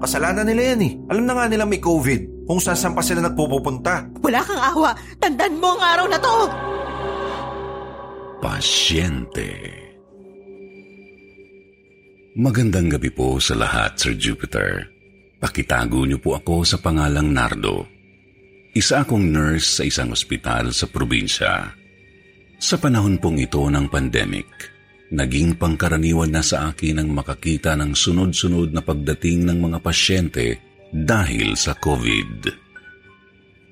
Kasalanan nila yan eh. Alam na nga nila may COVID. Kung saan saan pa sila nagpupunta. Wala kang awa. Tandaan mo ang araw na to. Pasyente. Magandang gabi po sa lahat, Sir Jupiter. Pakitago niyo po ako sa pangalang Nardo. Isa akong nurse sa isang ospital sa probinsya. Sa panahon pong ito ng pandemic, naging pangkaraniwan na sa akin ang makakita ng sunod-sunod na pagdating ng mga pasyente dahil sa COVID.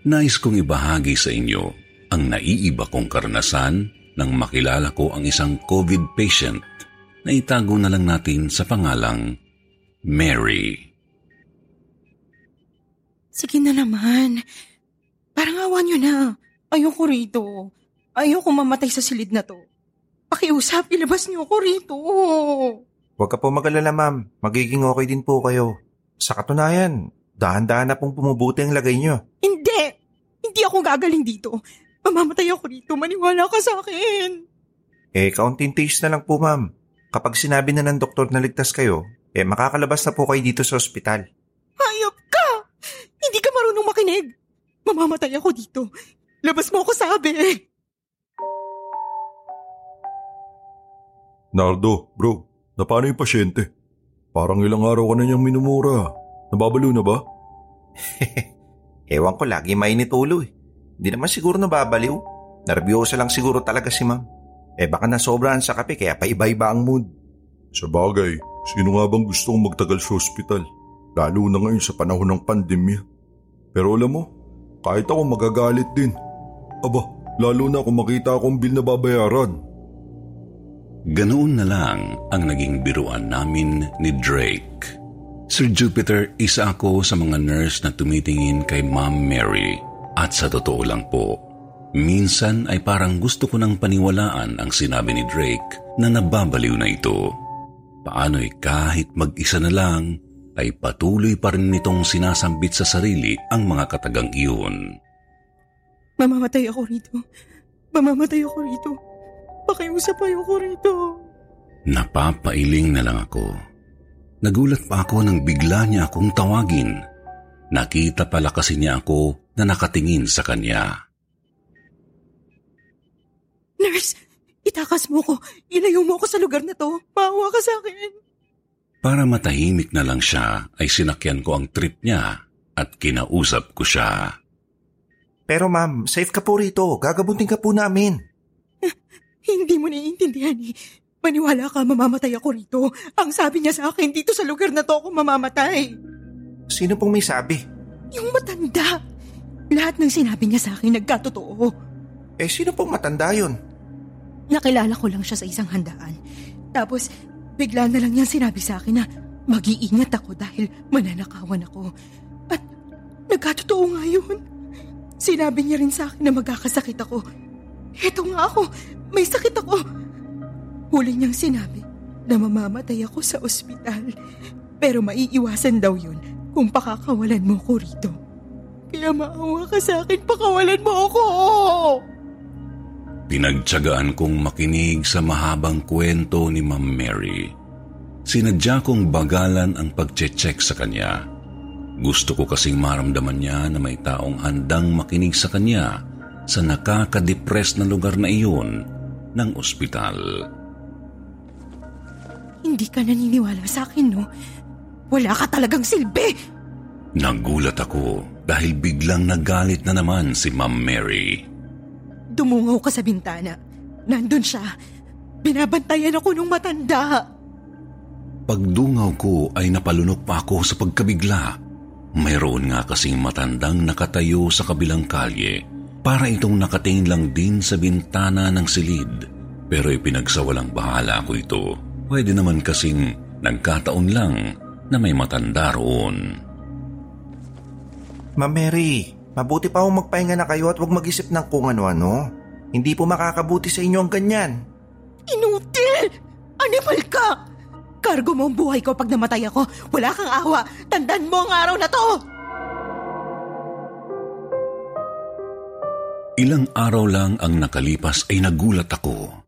Nais kong ibahagi sa inyo ang naiiba kong karanasan nang makilala ko ang isang COVID patient na itago na lang natin sa pangalang Mary. Sige na naman. Parang awan nyo na. Ayoko rito. Ayoko mamatay sa silid na to. Pakiusap, ilabas niyo ako rito. Huwag ka po magalala ma'am. Magiging okay din po kayo. Sa katunayan, dahan-dahan na pong pumubuti ang lagay nyo. Hindi! Hindi ako gagaling dito. Mamamatay ako rito. Maniwala ka sa akin. Eh, kaunting taste na lang po ma'am. Kapag sinabi na ng doktor na ligtas kayo, eh makakalabas na po kayo dito sa ospital. Hayop ka! Hindi ka marunong makinig. Mamamatay ako dito. Labas mo ako sabi. Nardo, bro, na paano yung pasyente? Parang ilang araw ka na niyang minumura. Nababalo na ba? Ewan ko, lagi mainit ulo eh. Hindi naman siguro nababaliw. Nervyosa lang siguro talaga si ma'am. Eh baka nasobrahan sa kape kaya paiba-iba ang mood. Sa bagay, sino nga bang gustong magtagal sa ospital? Lalo na ngayon sa panahon ng pandemya. Pero alam mo, kahit ako magagalit din. Aba, lalo na kung makita akong bill na babayaran. Ganoon na lang ang naging biruan namin ni Drake. Sir Jupiter, isa ako sa mga nurse na tumitingin kay Ma'am Mary. At sa totoo lang po, minsan ay parang gusto ko nang paniwalaan ang sinabi ni Drake na nababaliw na ito. Paano'y kahit mag-isa na lang, ay patuloy pa rin nitong sinasambit sa sarili ang mga katagang iyon. Mamamatay ako rito. Mamamatay ako rito. Pakiusap ayoko rito. Napapailing na lang ako. Nagulat pa ako nang bigla niya akong tawagin. Nakita pala kasi niya ako na nakatingin sa kanya. Nurse, itakas mo ko. Ilayo mo ako sa lugar na to. Maawa ka sa akin. Para matahimik na lang siya, ay sinakyan ko ang trip niya at kinausap ko siya. Pero ma'am, safe ka po rito. Gagabutin ka po namin. Hindi mo naiintindihan eh. Maniwala ka, mamamatay ako rito. Ang sabi niya sa akin, dito sa lugar na to ako mamamatay. Sino pong may sabi? Yung matanda. Lahat ng sinabi niya sa akin nagkatotoo. Eh, sino pong matanda yun? Nakilala ko lang siya sa isang handaan. Tapos, bigla na lang niyang sinabi sa akin na mag-iingat ako dahil mananakawan ako. At nagkatotoo nga yun. Sinabi niya rin sa akin na magkakasakit ako. Ito nga ako. May sakit ako. Huli niyang sinabi na mamamatay ako sa ospital. Pero maiiwasan daw yun kung pakakawalan mo ko rito. Kaya maawa ka sa akin, pakawalan mo ako! Pinagtsagaan kong makinig sa mahabang kwento ni Ma'am Mary. Sinadya kong bagalan ang pagche-check sa kanya. Gusto ko kasing maramdaman niya na may taong handang makinig sa kanya sa nakakadepress na lugar na iyon ng ospital. Hindi ka naniniwala sa akin, no? Wala ka talagang silbi! Nagulat ako dahil biglang nagalit na naman si Ma'am Mary. Dumungaw ka sa bintana. Nandun siya. Binabantayan ako nung matanda. Pagdungaw ko ay napalunok pa ako sa pagkabigla. Mayroon nga kasing matandang nakatayo sa kabilang kalye para itong nakatingin lang din sa bintana ng silid. Pero ipinagsawalang bahala ko ito. Pwede naman kasing nagkataon lang na may matanda roon. Ma'am Mary, mabuti pa akong magpahinga na kayo at huwag mag-isip ng kung ano-ano. Hindi po makakabuti sa inyo ang ganyan. Inutil! Animal ka! Kargo mo ang buhay ko pag namatay ako. Wala kang awa. Tandaan mo ang araw na to! Ilang araw lang ang nakalipas ay nagulat ako.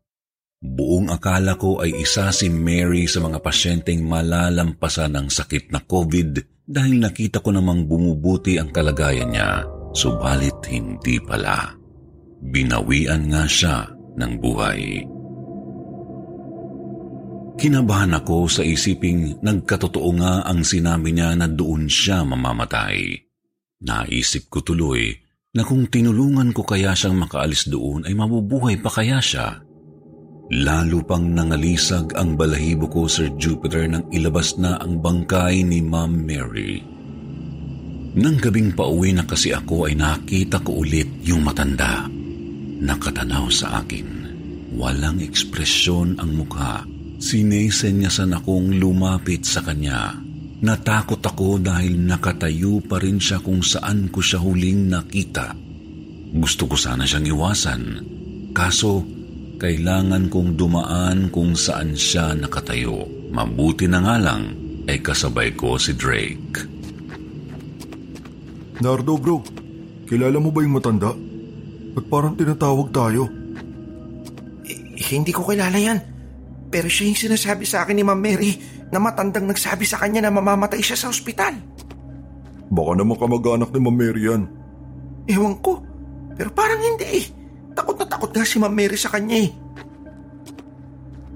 Buong akala ko ay isa si Mary sa mga pasyenteng malalampasan ng sakit na COVID dahil nakita ko namang bumubuti ang kalagayan niya. Subalit hindi pala. Binawian nga siya ng buhay. Kinabahan ako sa isiping nagkatotoo nga ang sinabi niya na doon siya mamamatay. Naisip ko tuloy na kung tinulungan ko kaya siyang makaalis doon ay mabubuhay pa kaya siya. Lalo pang nangalisag ang balahibo ko, Sir Jupiter, nang ilabas na ang bangkay ni Ma'am Mary. Nang gabing pauwi na kasi ako ay nakita ko ulit yung matanda. Nakatanaw sa akin. Walang ekspresyon ang mukha. Sinesenyasan akong lumapit sa kanya. Natakot ako dahil nakatayo pa rin siya kung saan ko siya huling nakita. Gusto ko sana siyang iwasan. Kaso, kailangan kong dumaan kung saan siya nakatayo. Mabuti na nga lang ay kasabay ko si Drake. Nardo bro, kilala mo ba yung matanda? At parang tinatawag tayo. Eh, hindi ko kilala yan. Pero siya yung sinasabi sa akin ni Ma'am Mary na matandang nagsabi sa kanya na mamamatay siya sa ospital. Baka naman kamag-anak ni Ma'am Mary yan. Ewan ko, pero parang hindi eh. Takot na takot nga si Ma'am Mary sa kanya eh.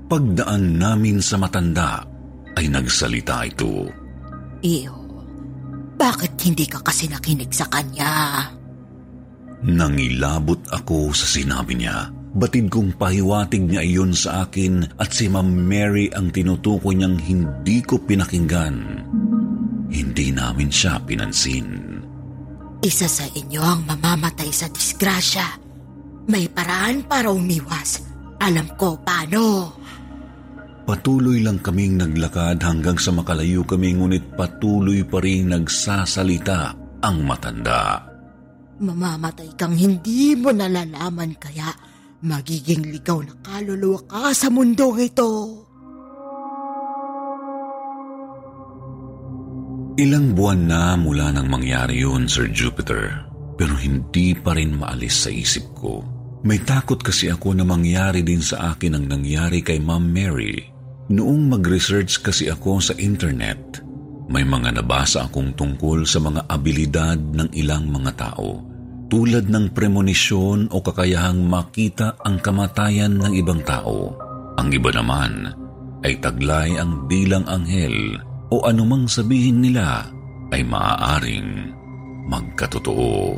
Pagdaan namin sa matanda ay nagsalita ito. Iyo, bakit hindi ka kasi nakinig sa kanya? Nangilabot ako sa sinabi niya. Batid kong pahiwatig niya iyon sa akin at si Ma'am Mary ang tinutukoy niyang hindi ko pinakinggan. Hindi namin siya pinansin. Isa sa inyo ang mamamatay sa disgrasya. May paraan para umiwas. Alam ko paano. Patuloy lang kaming naglakad hanggang sa makalayo kami ngunit patuloy pa rin nagsasalita ang matanda. Mamamatay kang hindi mo nalalaman kaya magiging ligaw na kaluluwa ka sa mundong ito. Ilang buwan na mula nang mangyari yun, Sir Jupiter, pero hindi pa rin maalis sa isip ko. May takot kasi ako na mangyari din sa akin ang nangyari kay Ma'am Mary. Noong mag-research kasi ako sa internet, may mga nabasa akong tungkol sa mga abilidad ng ilang mga tao tulad ng premonisyon o kakayahang makita ang kamatayan ng ibang tao. Ang iba naman ay taglay ang bilang anghel o anumang sabihin nila ay maaaring magkatotoo.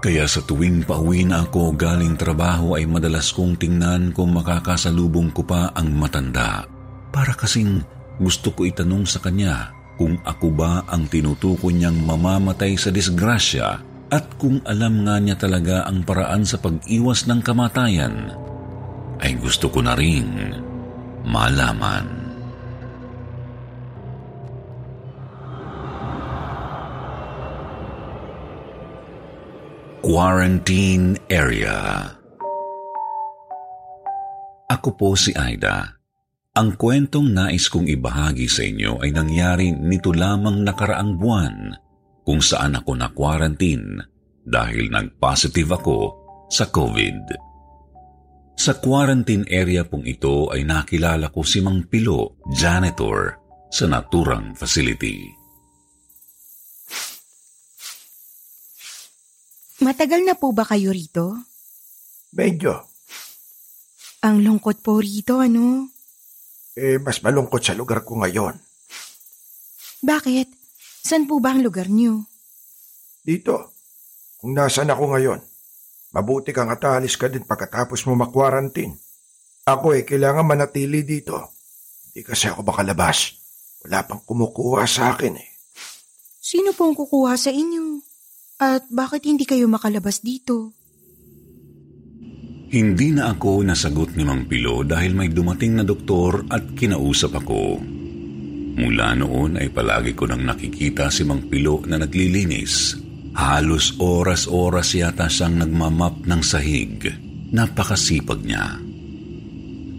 Kaya sa tuwing pauwi na ako galing trabaho ay madalas kong tingnan kung makakasalubong ko pa ang matanda. Para kasing gusto ko itanong sa kanya kung ako ba ang tinutukoy niyang mamamatay sa disgrasya at kung alam nga niya talaga ang paraan sa pag-iwas ng kamatayan, ay gusto ko na rin malaman. Quarantine Area Ako po si Aida. Ang kwentong nais kong ibahagi sa inyo ay nangyari nito lamang nakaraang buwan kung saan ako na-quarantine dahil nag-positive ako sa COVID. Sa quarantine area pong ito ay nakilala ko si Mang Pilo, janitor sa naturang facility. Matagal na po ba kayo rito? Medyo. Ang lungkot po rito, ano? Eh, mas malungkot sa lugar ko ngayon. Bakit? San po ba ang lugar niyo? Dito. Kung nasan ako ngayon. Mabuti kang atalis ka din pagkatapos mo makwarantin. Ako eh, kailangan manatili dito. Hindi kasi ako makalabas. Wala pang kumukuha sa akin eh. Sino pong kukuha sa inyo? At bakit hindi kayo makalabas dito? Hindi na ako nasagot ni Mang Pilo dahil may dumating na doktor at kinausap ako. Mula noon ay palagi ko nang nakikita si Mang Pilo na naglilinis. Halos oras-oras yata siyang nagmamap ng sahig. Napakasipag niya.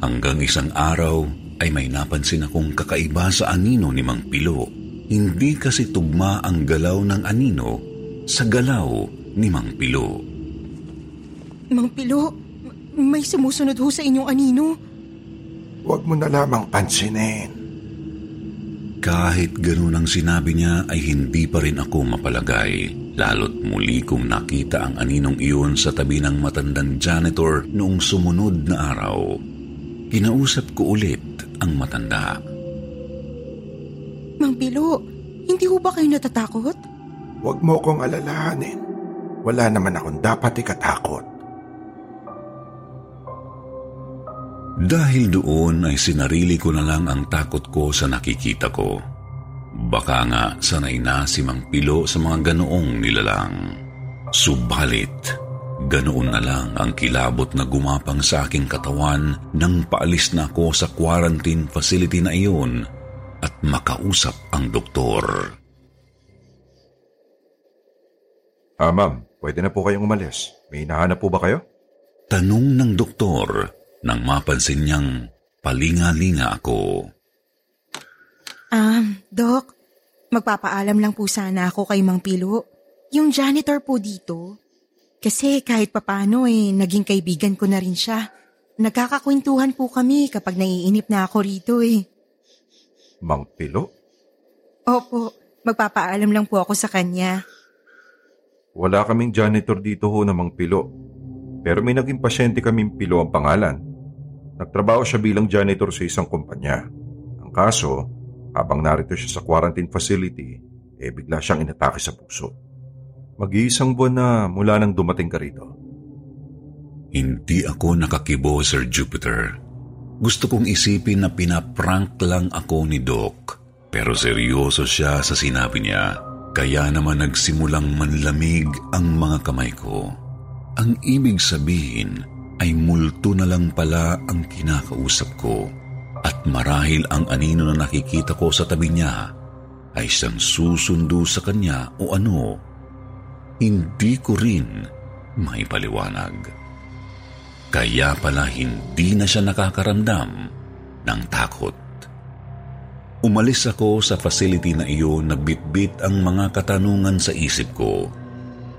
Hanggang isang araw ay may napansin akong kakaiba sa anino ni Mang Pilo. Hindi kasi tugma ang galaw ng anino sa galaw ni Mang Pilo. Mang Pilo, may sumusunod ho sa inyong anino. Huwag mo na lamang pansinin. Kahit ganun ang sinabi niya ay hindi pa rin ako mapalagay. Lalo't muli kong nakita ang aninong iyon sa tabi ng matandang janitor noong sumunod na araw. Kinausap ko ulit ang matanda. Mang Pilo, hindi ho ba kayo natatakot? Huwag mo kong alalahanin. Wala naman akong dapat ikatakot. Dahil doon ay sinarili ko na lang ang takot ko sa nakikita ko. Baka nga sanay na si Mang Pilo sa mga ganoong nilalang. Subalit, ganoon na lang ang kilabot na gumapang sa aking katawan nang paalis na ako sa quarantine facility na iyon at makausap ang doktor. Ah, ma'am, pwede na po kayong umalis. May hinahanap po ba kayo? Tanong ng doktor nang mapansin niyang palinga-linga ako. Ah, Doc, magpapaalam lang po sana ako kay Mang Pilo. Yung janitor po dito. Kasi kahit papano eh, naging kaibigan ko na rin siya. Nagkakakwentuhan po kami kapag naiinip na ako rito eh. Mang Pilo? Opo, magpapaalam lang po ako sa kanya. Wala kaming janitor dito ho na Mang Pilo. Pero may naging pasyente kaming Pilo ang pangalan. Nagtrabaho siya bilang janitor sa isang kumpanya. Ang kaso, habang narito siya sa quarantine facility, eh bigla siyang inatake sa puso. Mag-iisang buwan na mula nang dumating ka rito. Hindi ako nakakibo, Sir Jupiter. Gusto kong isipin na pinaprank lang ako ni Doc. Pero seryoso siya sa sinabi niya. Kaya naman nagsimulang manlamig ang mga kamay ko. Ang ibig sabihin ay multo na lang pala ang kinakausap ko. At marahil ang anino na nakikita ko sa tabi niya ay siyang susundo sa kanya o ano. Hindi ko rin may paliwanag. Kaya pala hindi na siya nakakaramdam ng takot. Umalis ako sa facility na iyon na bitbit ang mga katanungan sa isip ko.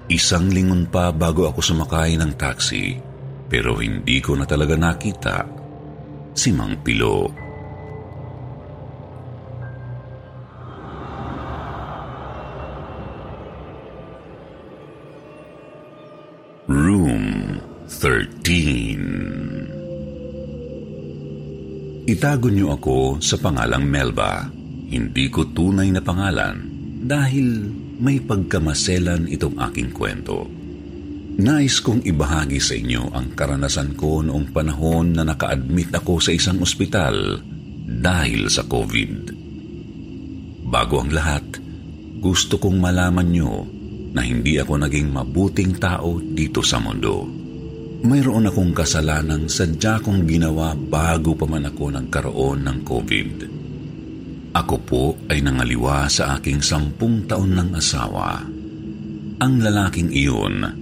Isang lingon pa bago ako sumakay ng taxi pero hindi ko na talaga nakita si Mang Pilo. Room 13 Itago niyo ako sa pangalang Melba. Hindi ko tunay na pangalan dahil may pagkamaselan itong aking kwento. Nais kong ibahagi sa inyo ang karanasan ko noong panahon na naka-admit ako sa isang ospital dahil sa COVID. Bago ang lahat, gusto kong malaman nyo na hindi ako naging mabuting tao dito sa mundo. Mayroon akong kasalanang sadya kong ginawa bago pa man ako nagkaroon ng COVID. Ako po ay nangaliwa sa aking sampung taon ng asawa. Ang lalaking iyon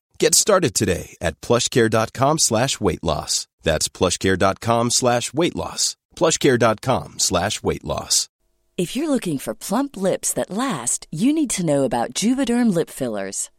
Get started today at plushcare.com slash weight loss. That's plushcare.com slash weight loss. plushcare.com slash weight loss. If you're looking for plump lips that last, you need to know about Juvederm lip fillers.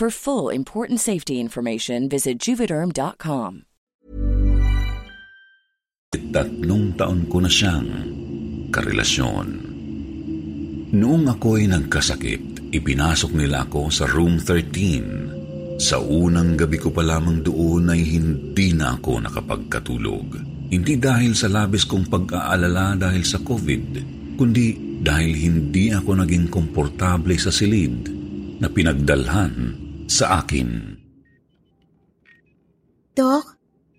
For full important safety information, visit juvederm.com. Tatlong taon ko na siyang karelasyon. Noong ako'y nagkasakit, ipinasok nila ako sa room 13. Sa unang gabi ko pa lamang doon ay hindi na ako nakapagkatulog. Hindi dahil sa labis kong pag-aalala dahil sa COVID, kundi dahil hindi ako naging komportable sa silid na pinagdalhan sa akin. Dok,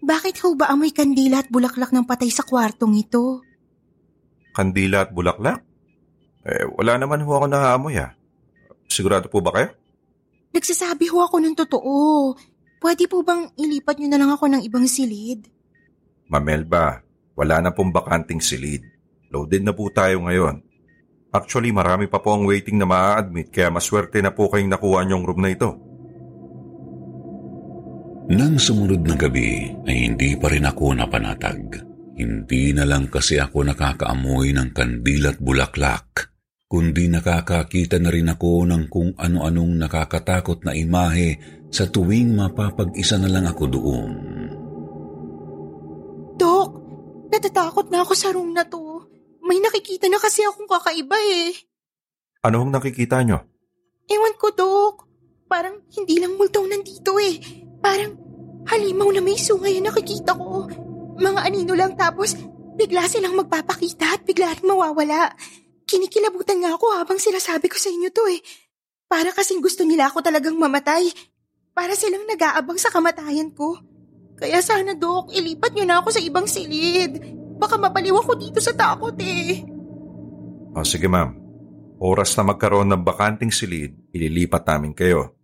bakit ho ba amoy kandila at bulaklak ng patay sa kwartong ito? Kandila at bulaklak? Eh, wala naman ho ako naamoy ah. Sigurado po ba kayo? Nagsasabi ho ako ng totoo. Pwede po bang ilipat niyo na lang ako ng ibang silid? Mamelba, wala na pong bakanting silid. Loaded na po tayo ngayon. Actually, marami pa po ang waiting na maa-admit kaya maswerte na po kayong nakuha niyong room na ito. Nang sumunod na gabi ay hindi pa rin ako napanatag. Hindi na lang kasi ako nakakaamoy ng kandila at bulaklak, kundi nakakakita na rin ako ng kung ano-anong nakakatakot na imahe sa tuwing mapapag-isa na lang ako doon. Dok, natatakot na ako sa room na to. May nakikita na kasi akong kakaiba eh. Ano ang nakikita niyo? Ewan ko, Dok. Parang hindi lang multong nandito eh. Parang halimaw na may sungay ang nakikita ko. Mga anino lang tapos bigla silang magpapakita at bigla rin mawawala. Kinikilabutan nga ako habang sila sabi ko sa inyo to eh. Para kasing gusto nila ako talagang mamatay. Para silang nag-aabang sa kamatayan ko. Kaya sana, Dok, ilipat niyo na ako sa ibang silid. Baka mabaliw ako dito sa takot eh. O sige ma'am, oras na magkaroon ng bakanting silid, ililipat namin kayo.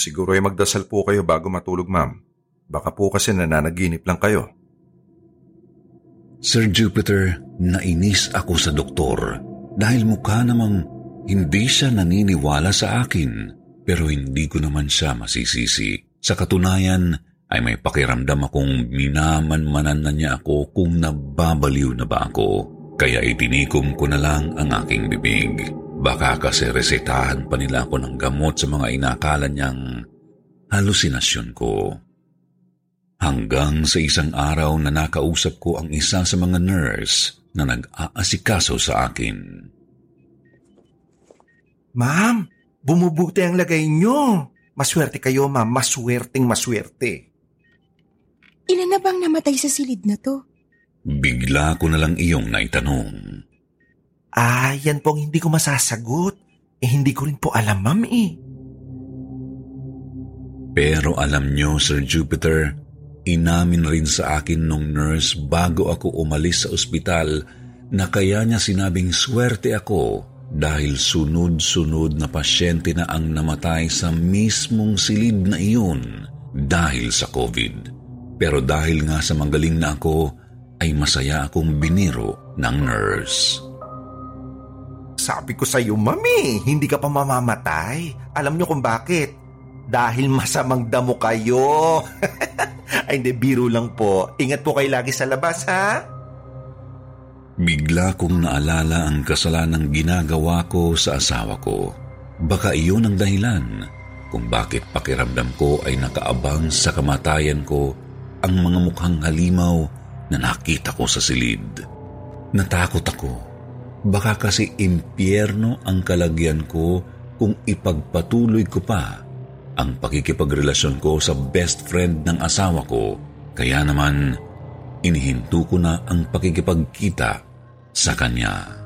Siguro ay magdasal po kayo bago matulog, ma'am. Baka po kasi nananaginip lang kayo. Sir Jupiter, nainis ako sa doktor dahil mukha namang hindi siya naniniwala sa akin pero hindi ko naman siya masisisi. Sa katunayan ay may pakiramdam akong minamanmanan na niya ako kung nababaliw na ba ako. Kaya itinikom ko na lang ang aking bibig. Baka kasi resetahan pa nila ako ng gamot sa mga inakala niyang halusinasyon ko. Hanggang sa isang araw na nakausap ko ang isa sa mga nurse na nag-aasikaso sa akin. Ma'am, bumubuti ang lagay nyo. Maswerte kayo, ma'am. Maswerteng maswerte. Ilan na bang namatay sa silid na to? Bigla ko na lang iyong naitanong. Ah, yan po ang hindi ko masasagot. Eh, hindi ko rin po alam, ma'am eh. Pero alam nyo, Sir Jupiter, inamin rin sa akin nung nurse bago ako umalis sa ospital na kaya niya sinabing swerte ako dahil sunod-sunod na pasyente na ang namatay sa mismong silid na iyon dahil sa COVID. Pero dahil nga sa magaling na ako, ay masaya akong biniro ng nurse. Sabi ko sa iyo, mami, hindi ka pa mamamatay. Alam niyo kung bakit? Dahil masamang damo kayo. Ay hindi, biro lang po. Ingat po kayo lagi sa labas, ha? Bigla kong naalala ang kasalanang ginagawa ko sa asawa ko. Baka iyon ang dahilan kung bakit pakiramdam ko ay nakaabang sa kamatayan ko ang mga mukhang halimaw na nakita ko sa silid. Natakot ako. Baka kasi impyerno ang kalagyan ko kung ipagpatuloy ko pa ang pakikipagrelasyon ko sa best friend ng asawa ko. Kaya naman, inihinto ko na ang pakikipagkita sa kanya.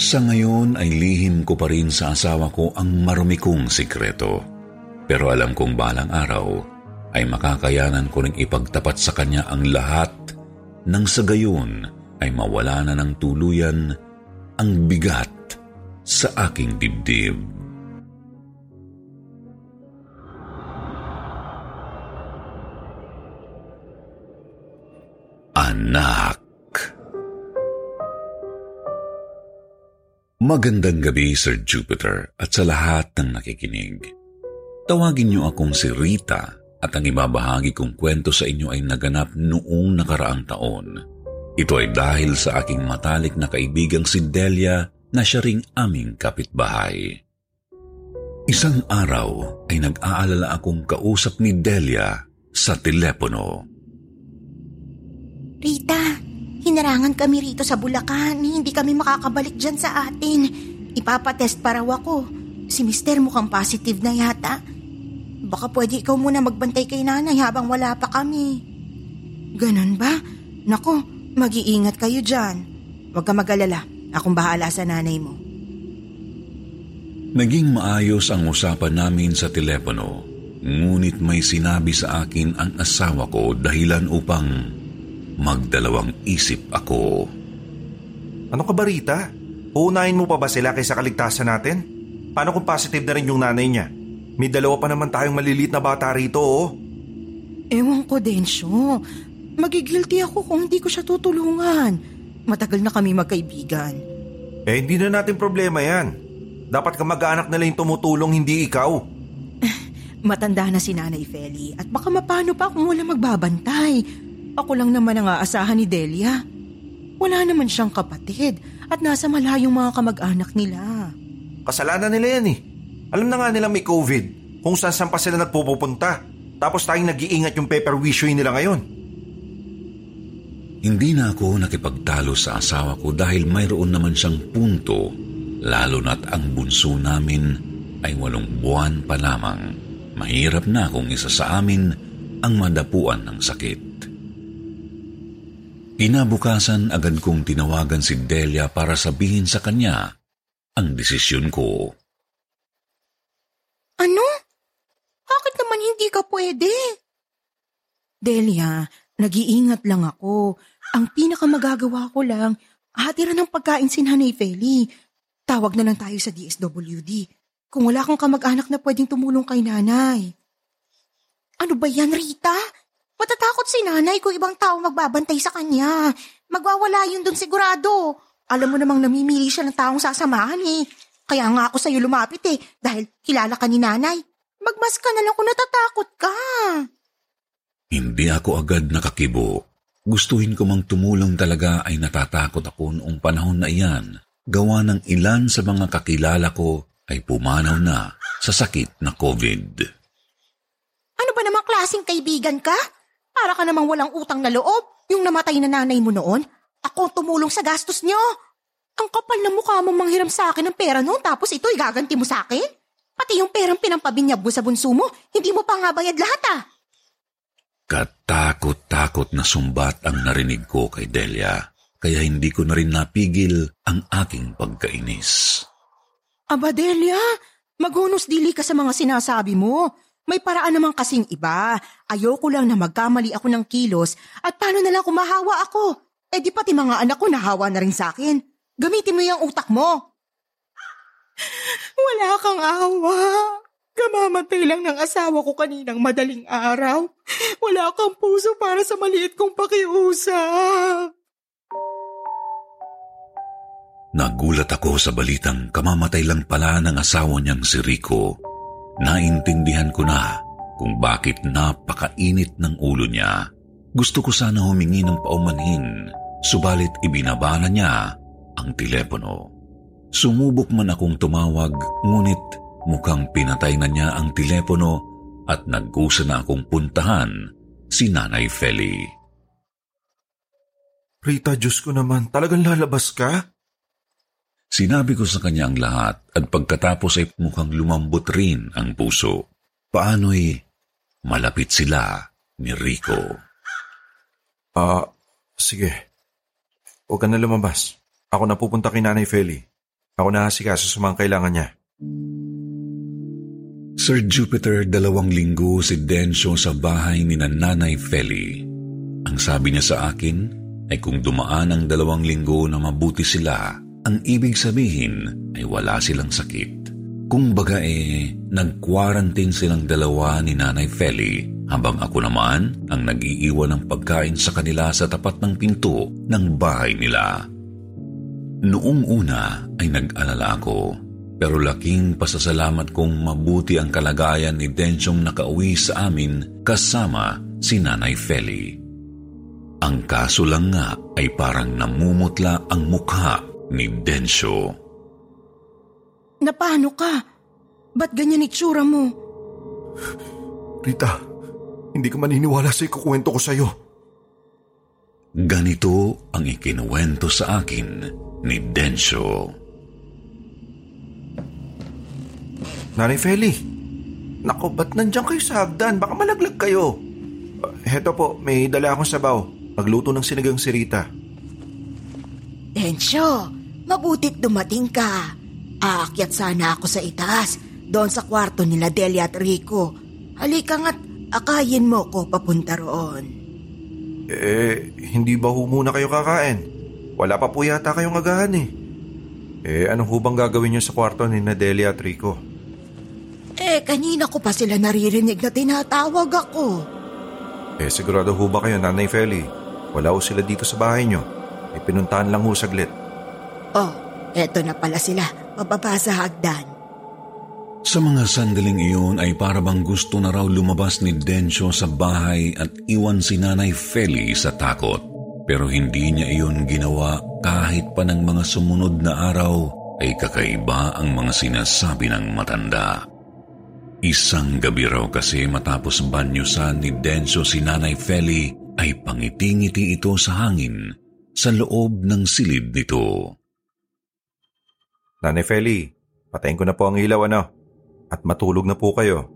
Sa ngayon ay lihim ko pa rin sa asawa ko ang marumi kong sikreto. Pero alam kong balang araw ay makakayanan ko ring ipagtapat sa kanya ang lahat nang sa gayon ay mawala na ng tuluyan ang bigat sa aking dibdib. Anak Magandang gabi, Sir Jupiter, at sa lahat ng nakikinig. Tawagin niyo akong si Rita at ang ibabahagi kong kwento sa inyo ay naganap noong nakaraang taon. Ito ay dahil sa aking matalik na kaibigang si Delia na siya ring aming kapitbahay. Isang araw ay nag-aalala akong kausap ni Delia sa telepono. Rita, Hinarangan kami rito sa Bulacan. Hindi kami makakabalik dyan sa atin. Ipapatest pa raw ako. Si mister mukhang positive na yata. Baka pwede ikaw muna magbantay kay nanay habang wala pa kami. Ganon ba? Nako, mag-iingat kayo dyan. Huwag ka mag-alala. Akong bahala sa nanay mo. Naging maayos ang usapan namin sa telepono. Ngunit may sinabi sa akin ang asawa ko dahilan upang Magdalawang isip ako. Ano ka ba Rita? Uunahin mo pa ba sila kaysa kaligtasan natin? Paano kung positive na rin yung nanay niya? May dalawa pa naman tayong maliliit na bata rito oh. Ewan ko, Densyo. Magigilty ako kung hindi ko siya tutulungan. Matagal na kami magkaibigan. Eh hindi na natin problema yan. Dapat ka mag-anak na lang tumutulong, hindi ikaw. Matanda na si Nanay Feli at baka mapano pa kung wala magbabantay. Ako lang naman ang aasahan ni Delia. Wala naman siyang kapatid at nasa malayong mga kamag-anak nila. Kasalanan nila yan eh. Alam na nga nila may COVID kung saan saan pa sila nagpupunta. Tapos tayong nag-iingat yung paper wishoy nila ngayon. Hindi na ako nakipagtalo sa asawa ko dahil mayroon naman siyang punto lalo na't ang bunso namin ay walong buwan pa lamang. Mahirap na kung isa sa amin ang madapuan ng sakit. Inabukasan agad kong tinawagan si Delia para sabihin sa kanya ang desisyon ko. Ano? Bakit naman hindi ka pwede? Delia, nag-iingat lang ako. Ang pinakamagagawa ko lang, hatira ng pagkain si Nanay Feli. Tawag na lang tayo sa DSWD. Kung wala kang kamag-anak na pwedeng tumulong kay nanay. Ano ba yan, Rita? Matatakot si nanay kung ibang tao magbabantay sa kanya. Magwawala yun dun sigurado. Alam mo namang namimili siya ng taong sasamahan eh. Kaya nga ako sa'yo lumapit eh, dahil kilala ka ni nanay. Magmas ka na lang kung natatakot ka. Hindi ako agad nakakibo. Gustuhin ko mang tumulong talaga ay natatakot ako noong panahon na iyan. Gawa ng ilan sa mga kakilala ko ay pumanaw na sa sakit na COVID. Ano ba namang klaseng kaibigan ka? Para ka namang walang utang na loob. Yung namatay na nanay mo noon, ako tumulong sa gastos niyo. Ang kapal na mukha mong manghiram sa akin ng pera noon tapos ito'y gaganti mo sa akin? Pati yung perang pinampabinyag mo sa bunso mo, hindi mo pa nga bayad lahat ah. Katakot-takot na sumbat ang narinig ko kay Delia, kaya hindi ko na rin napigil ang aking pagkainis. Aba Delia, maghunos dili ka sa mga sinasabi mo. May paraan naman kasing iba. Ayoko lang na magkamali ako ng kilos at paano na lang kumahawa ako? Eh di pati mga anak ko nahawa na rin sa akin. Gamitin mo yung utak mo. Wala kang awa. Kamamatay lang ng asawa ko kaninang madaling araw. Wala kang puso para sa maliit kong pakiusap. Nagulat ako sa balitang kamamatay lang pala ng asawa niyang si Rico. Naintindihan ko na kung bakit napakainit ng ulo niya. Gusto ko sana humingi ng paumanhin, subalit ibinabana niya ang telepono. Sumubok man akong tumawag, ngunit mukhang pinatay na niya ang telepono at nagkusa na akong puntahan si Nanay Feli. Rita, Diyos ko naman, talagang lalabas ka? Sinabi ko sa kanya ang lahat at pagkatapos ay mukhang lumambot rin ang puso. Paano'y malapit sila ni Rico. Ah, uh, sige. Huwag ka na lumabas. Ako na pupunta kay Nanay Feli. Ako na hasikaso sa mga kailangan niya. Sir Jupiter, dalawang linggo si Densyo sa bahay ni Nanay Feli. Ang sabi niya sa akin ay kung dumaan ang dalawang linggo na mabuti sila, ang ibig sabihin ay wala silang sakit. Kung baga eh, nag-quarantine silang dalawa ni Nanay Feli habang ako naman ang nag-iiwan ng pagkain sa kanila sa tapat ng pinto ng bahay nila. Noong una ay nag-alala ako pero laking pasasalamat kong mabuti ang kalagayan ni Densyong nakauwi sa amin kasama si Nanay Feli. Ang kaso lang nga ay parang namumutla ang mukha ni Densyo. Napano ka? Ba't ganyan itsura mo? Rita, hindi ka maniniwala sa ikukwento ko sa'yo. Ganito ang ikinuwento sa akin ni Densyo. Nanay Feli, nako ba't nandiyan kayo sa hagdan? Baka malaglag kayo. Uh, heto po, may dala akong sabaw. Magluto ng sinigang si Rita. Densyo, Mabutit dumating ka. Aakyat sana ako sa itaas, doon sa kwarto nila Delia at Rico. Halika nga't akayin mo ko papunta roon. Eh, hindi ba ho muna kayo kakain? Wala pa po yata kayong agahan eh. Eh, ano ho bang gagawin niyo sa kwarto ni Delia at Rico? Eh, kanina ko pa sila naririnig na tinatawag ako. Eh, sigurado ho ba kayo, Nanay Feli? Wala ho sila dito sa bahay niyo. May pinuntahan lang ho saglit. Oh, eto na pala sila, pababa sa hagdan. Sa mga sandaling iyon ay parabang gusto na raw lumabas ni Densyo sa bahay at iwan si Nanay Feli sa takot. Pero hindi niya iyon ginawa kahit pa ng mga sumunod na araw ay kakaiba ang mga sinasabi ng matanda. Isang gabi raw kasi matapos banyusan ni Densyo si Nanay Feli ay pangiti-ngiti ito sa hangin sa loob ng silid nito. Nanay Feli, patayin ko na po ang ilaw ano. At matulog na po kayo.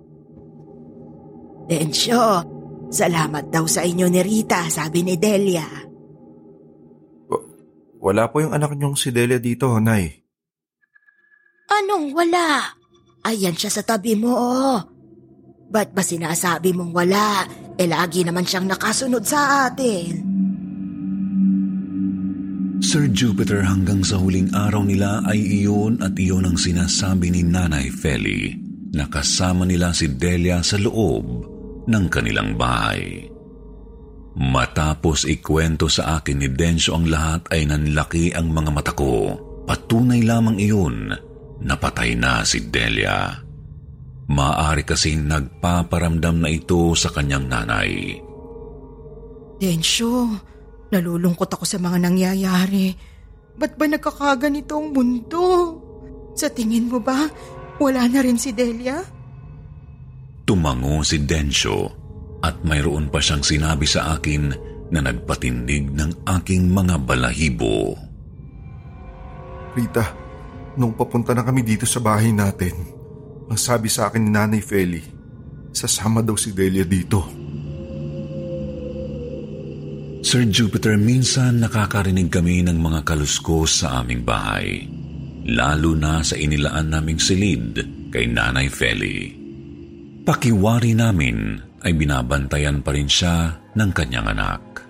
Densyo, salamat daw sa inyo ni Rita, sabi ni Delia. W- wala po yung anak niyong si Delia dito, Nay. Anong wala? Ayan siya sa tabi mo. Oh. Ba't ba sinasabi mong wala? E lagi naman siyang nakasunod sa atin. Sir Jupiter hanggang sa huling araw nila ay iyon at iyon ang sinasabi ni Nanay Feli na kasama nila si Delia sa loob ng kanilang bahay. Matapos ikwento sa akin ni Densyo ang lahat ay nanlaki ang mga mata ko. Patunay lamang iyon na patay na si Delia. Maaari kasing nagpaparamdam na ito sa kanyang nanay. Densyo, Nalulungkot ako sa mga nangyayari. Ba't ba nagkakaganito ang mundo? Sa tingin mo ba, wala na rin si Delia? Tumango si Densyo at mayroon pa siyang sinabi sa akin na nagpatindig ng aking mga balahibo. Rita, nung papunta na kami dito sa bahay natin, ang sabi sa akin ni Nanay Feli, sasama daw si Delia dito. Sir Jupiter, minsan nakakarinig kami ng mga kaluskos sa aming bahay. Lalo na sa inilaan naming silid kay Nanay Feli. Pakiwari namin ay binabantayan pa rin siya ng kanyang anak.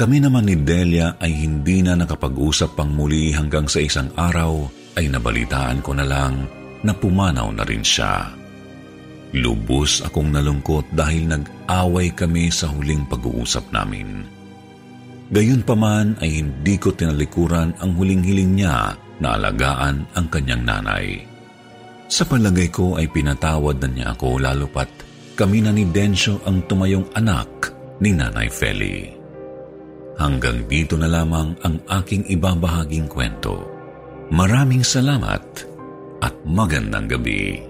Kami naman ni Delia ay hindi na nakapag-usap pang muli hanggang sa isang araw ay nabalitaan ko na lang na pumanaw na rin siya. Lubos akong nalungkot dahil nag-away kami sa huling pag-uusap namin. Gayunpaman ay hindi ko tinalikuran ang huling-hiling niya na alagaan ang kanyang nanay. Sa palagay ko ay pinatawad na niya ako lalo pat kami na ni Densyo ang tumayong anak ni Nanay Feli. Hanggang dito na lamang ang aking ibabahaging kwento. Maraming salamat at magandang gabi.